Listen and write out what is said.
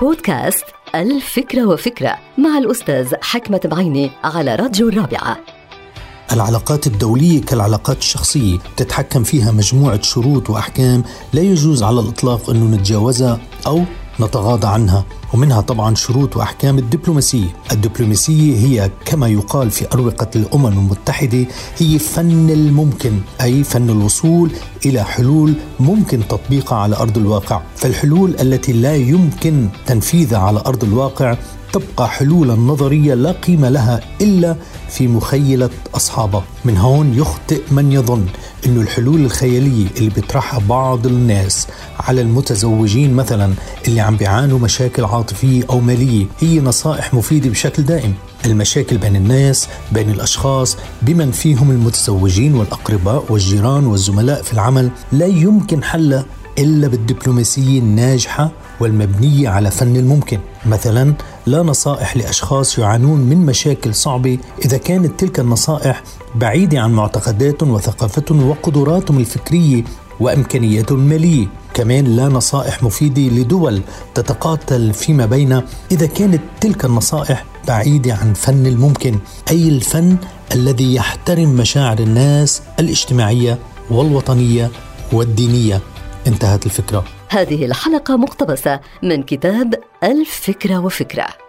بودكاست الفكرة وفكرة مع الأستاذ حكمة بعيني على راديو الرابعة. العلاقات الدولية كالعلاقات الشخصية تتحكم فيها مجموعة شروط وأحكام لا يجوز على الإطلاق أنه نتجاوزها أو نتغاضى عنها ومنها طبعا شروط وأحكام الدبلوماسيه، الدبلوماسيه هي كما يقال في أروقة الأمم المتحدة هي فن الممكن أي فن الوصول إلى حلول ممكن تطبيقها على أرض الواقع، فالحلول التي لا يمكن تنفيذها على أرض الواقع تبقى حلولا نظريه لا قيمة لها إلا في مخيلة أصحابها، من هون يخطئ من يظن إنه الحلول الخيالية اللي بيطرحها بعض الناس على المتزوجين مثلا اللي عم بيعانوا مشاكل عاطفية أو مالية هي نصائح مفيدة بشكل دائم. المشاكل بين الناس، بين الأشخاص، بمن فيهم المتزوجين والأقرباء والجيران والزملاء في العمل لا يمكن حلها إلا بالدبلوماسية الناجحة والمبنية على فن الممكن مثلا لا نصائح لأشخاص يعانون من مشاكل صعبة إذا كانت تلك النصائح بعيدة عن معتقداتهم وثقافتهم وقدراتهم الفكرية وامكانياتهم المالية. كمان لا نصائح مفيدة لدول تتقاتل فيما بينها إذا كانت تلك النصائح بعيدة عن فن الممكن. أي الفن الذي يحترم مشاعر الناس الاجتماعية والوطنية والدينية؟ انتهت الفكرة. هذه الحلقة مقتبسة من كتاب الفكرة وفكرة.